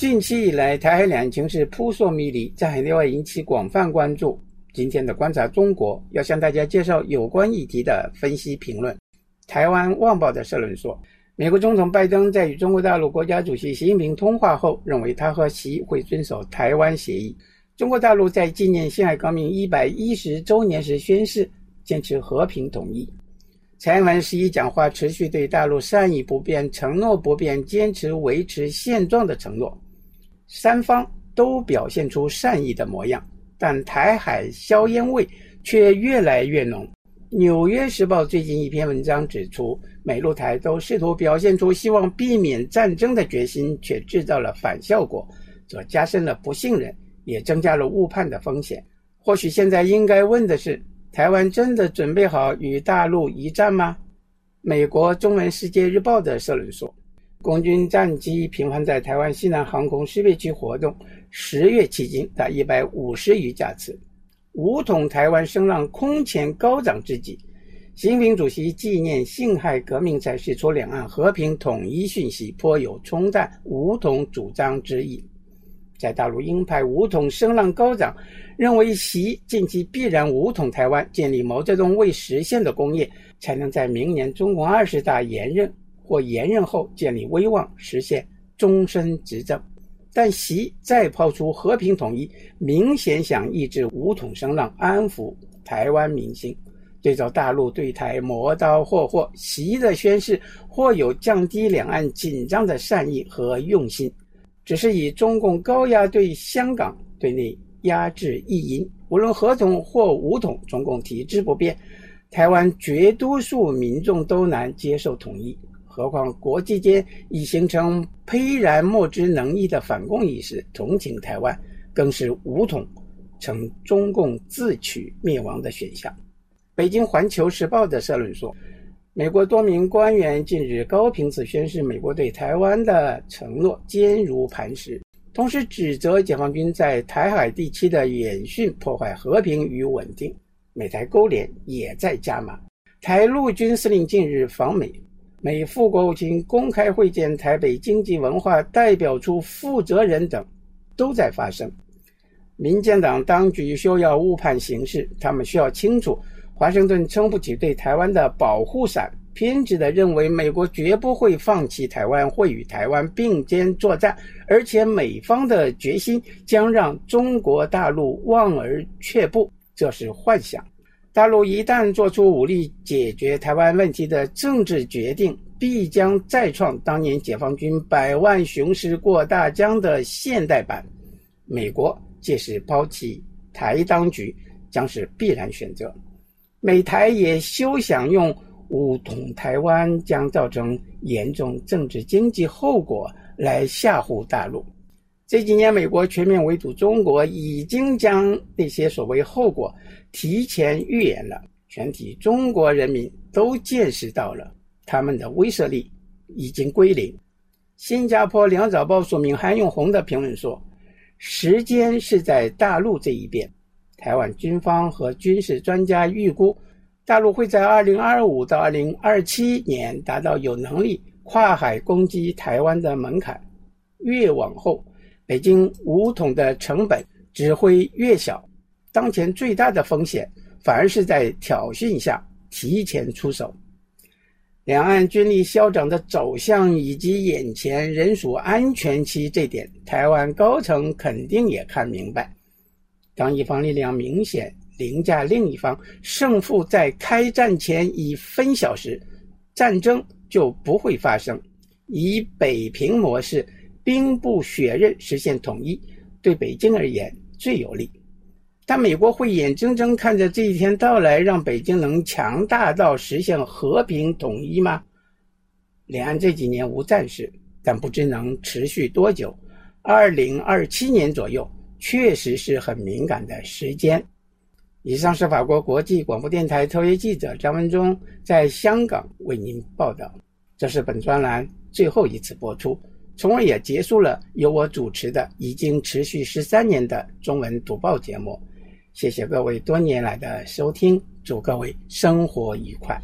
近期以来，台海两情势扑朔迷离，在海内外引起广泛关注。今天的观察中国要向大家介绍有关议题的分析评论。台湾《旺报》的社论说，美国总统拜登在与中国大陆国家主席习近平通话后，认为他和习会遵守台湾协议。中国大陆在纪念辛亥革命一百一十周年时宣誓坚持和平统一。蔡英文十一讲话持续对大陆善意不变、承诺不变、坚持维持现状的承诺，三方都表现出善意的模样，但台海硝烟味却越来越浓。《纽约时报》最近一篇文章指出，美陆台都试图表现出希望避免战争的决心，却制造了反效果，则加深了不信任，也增加了误判的风险。或许现在应该问的是。台湾真的准备好与大陆一战吗？美国中文世界日报的社论说，共军战机频繁在台湾西南航空识别区活动，十月迄今达一百五十余架次，武统台湾声浪空前高涨之际，习近平主席纪念辛亥革命才释出两岸和平统一讯息，颇有冲淡武统主张之意。在大陆鹰派武统声浪高涨，认为习近期必然武统台湾，建立毛泽东未实现的工业，才能在明年中共二十大延任或延任后建立威望，实现终身执政。但习再抛出和平统一，明显想抑制武统声浪，安抚台湾民心。对照大陆对台磨刀霍霍，习的宣誓或有降低两岸紧张的善意和用心。只是以中共高压对香港对内压制意淫，无论合同或武统，中共体制不变，台湾绝多数民众都难接受统一。何况国际间已形成沛然莫之能议的反共意识，同情台湾更是武统成中共自取灭亡的选项。北京环球时报的社论说。美国多名官员近日高频次宣示美国对台湾的承诺坚如磐石，同时指责解放军在台海地区的演训破坏和平与稳定。美台勾连也在加码。台陆军司令近日访美，美副国务卿公开会见台北经济文化代表处负责人等，都在发生。民进党当局需要误判形势，他们需要清楚。华盛顿撑不起对台湾的保护伞，偏执地认为美国绝不会放弃台湾，会与台湾并肩作战，而且美方的决心将让中国大陆望而却步，这是幻想。大陆一旦做出武力解决台湾问题的政治决定，必将再创当年解放军百万雄师过大江的现代版。美国届时抛弃台当局，将是必然选择。美台也休想用武统台湾将造成严重政治经济后果来吓唬大陆。这几年，美国全面围堵中国，已经将那些所谓后果提前预演了。全体中国人民都见识到了他们的威慑力已经归零。新加坡《两早报》署名韩永红的评论说：“时间是在大陆这一边。”台湾军方和军事专家预估，大陆会在二零二五到二零二七年达到有能力跨海攻击台湾的门槛。越往后，北京武统的成本只会越小。当前最大的风险，反而是在挑衅下提前出手。两岸军力消长的走向以及眼前仍属安全期，这点台湾高层肯定也看明白。当一方力量明显凌驾另一方，胜负在开战前已分晓时，战争就不会发生。以北平模式，兵不血刃实现统一，对北京而言最有利。但美国会眼睁睁看着这一天到来，让北京能强大到实现和平统一吗？两岸这几年无战事，但不知能持续多久。二零二七年左右。确实是很敏感的时间。以上是法国国际广播电台特约记者张文忠在香港为您报道。这是本专栏最后一次播出，从而也结束了由我主持的已经持续十三年的中文读报节目。谢谢各位多年来的收听，祝各位生活愉快。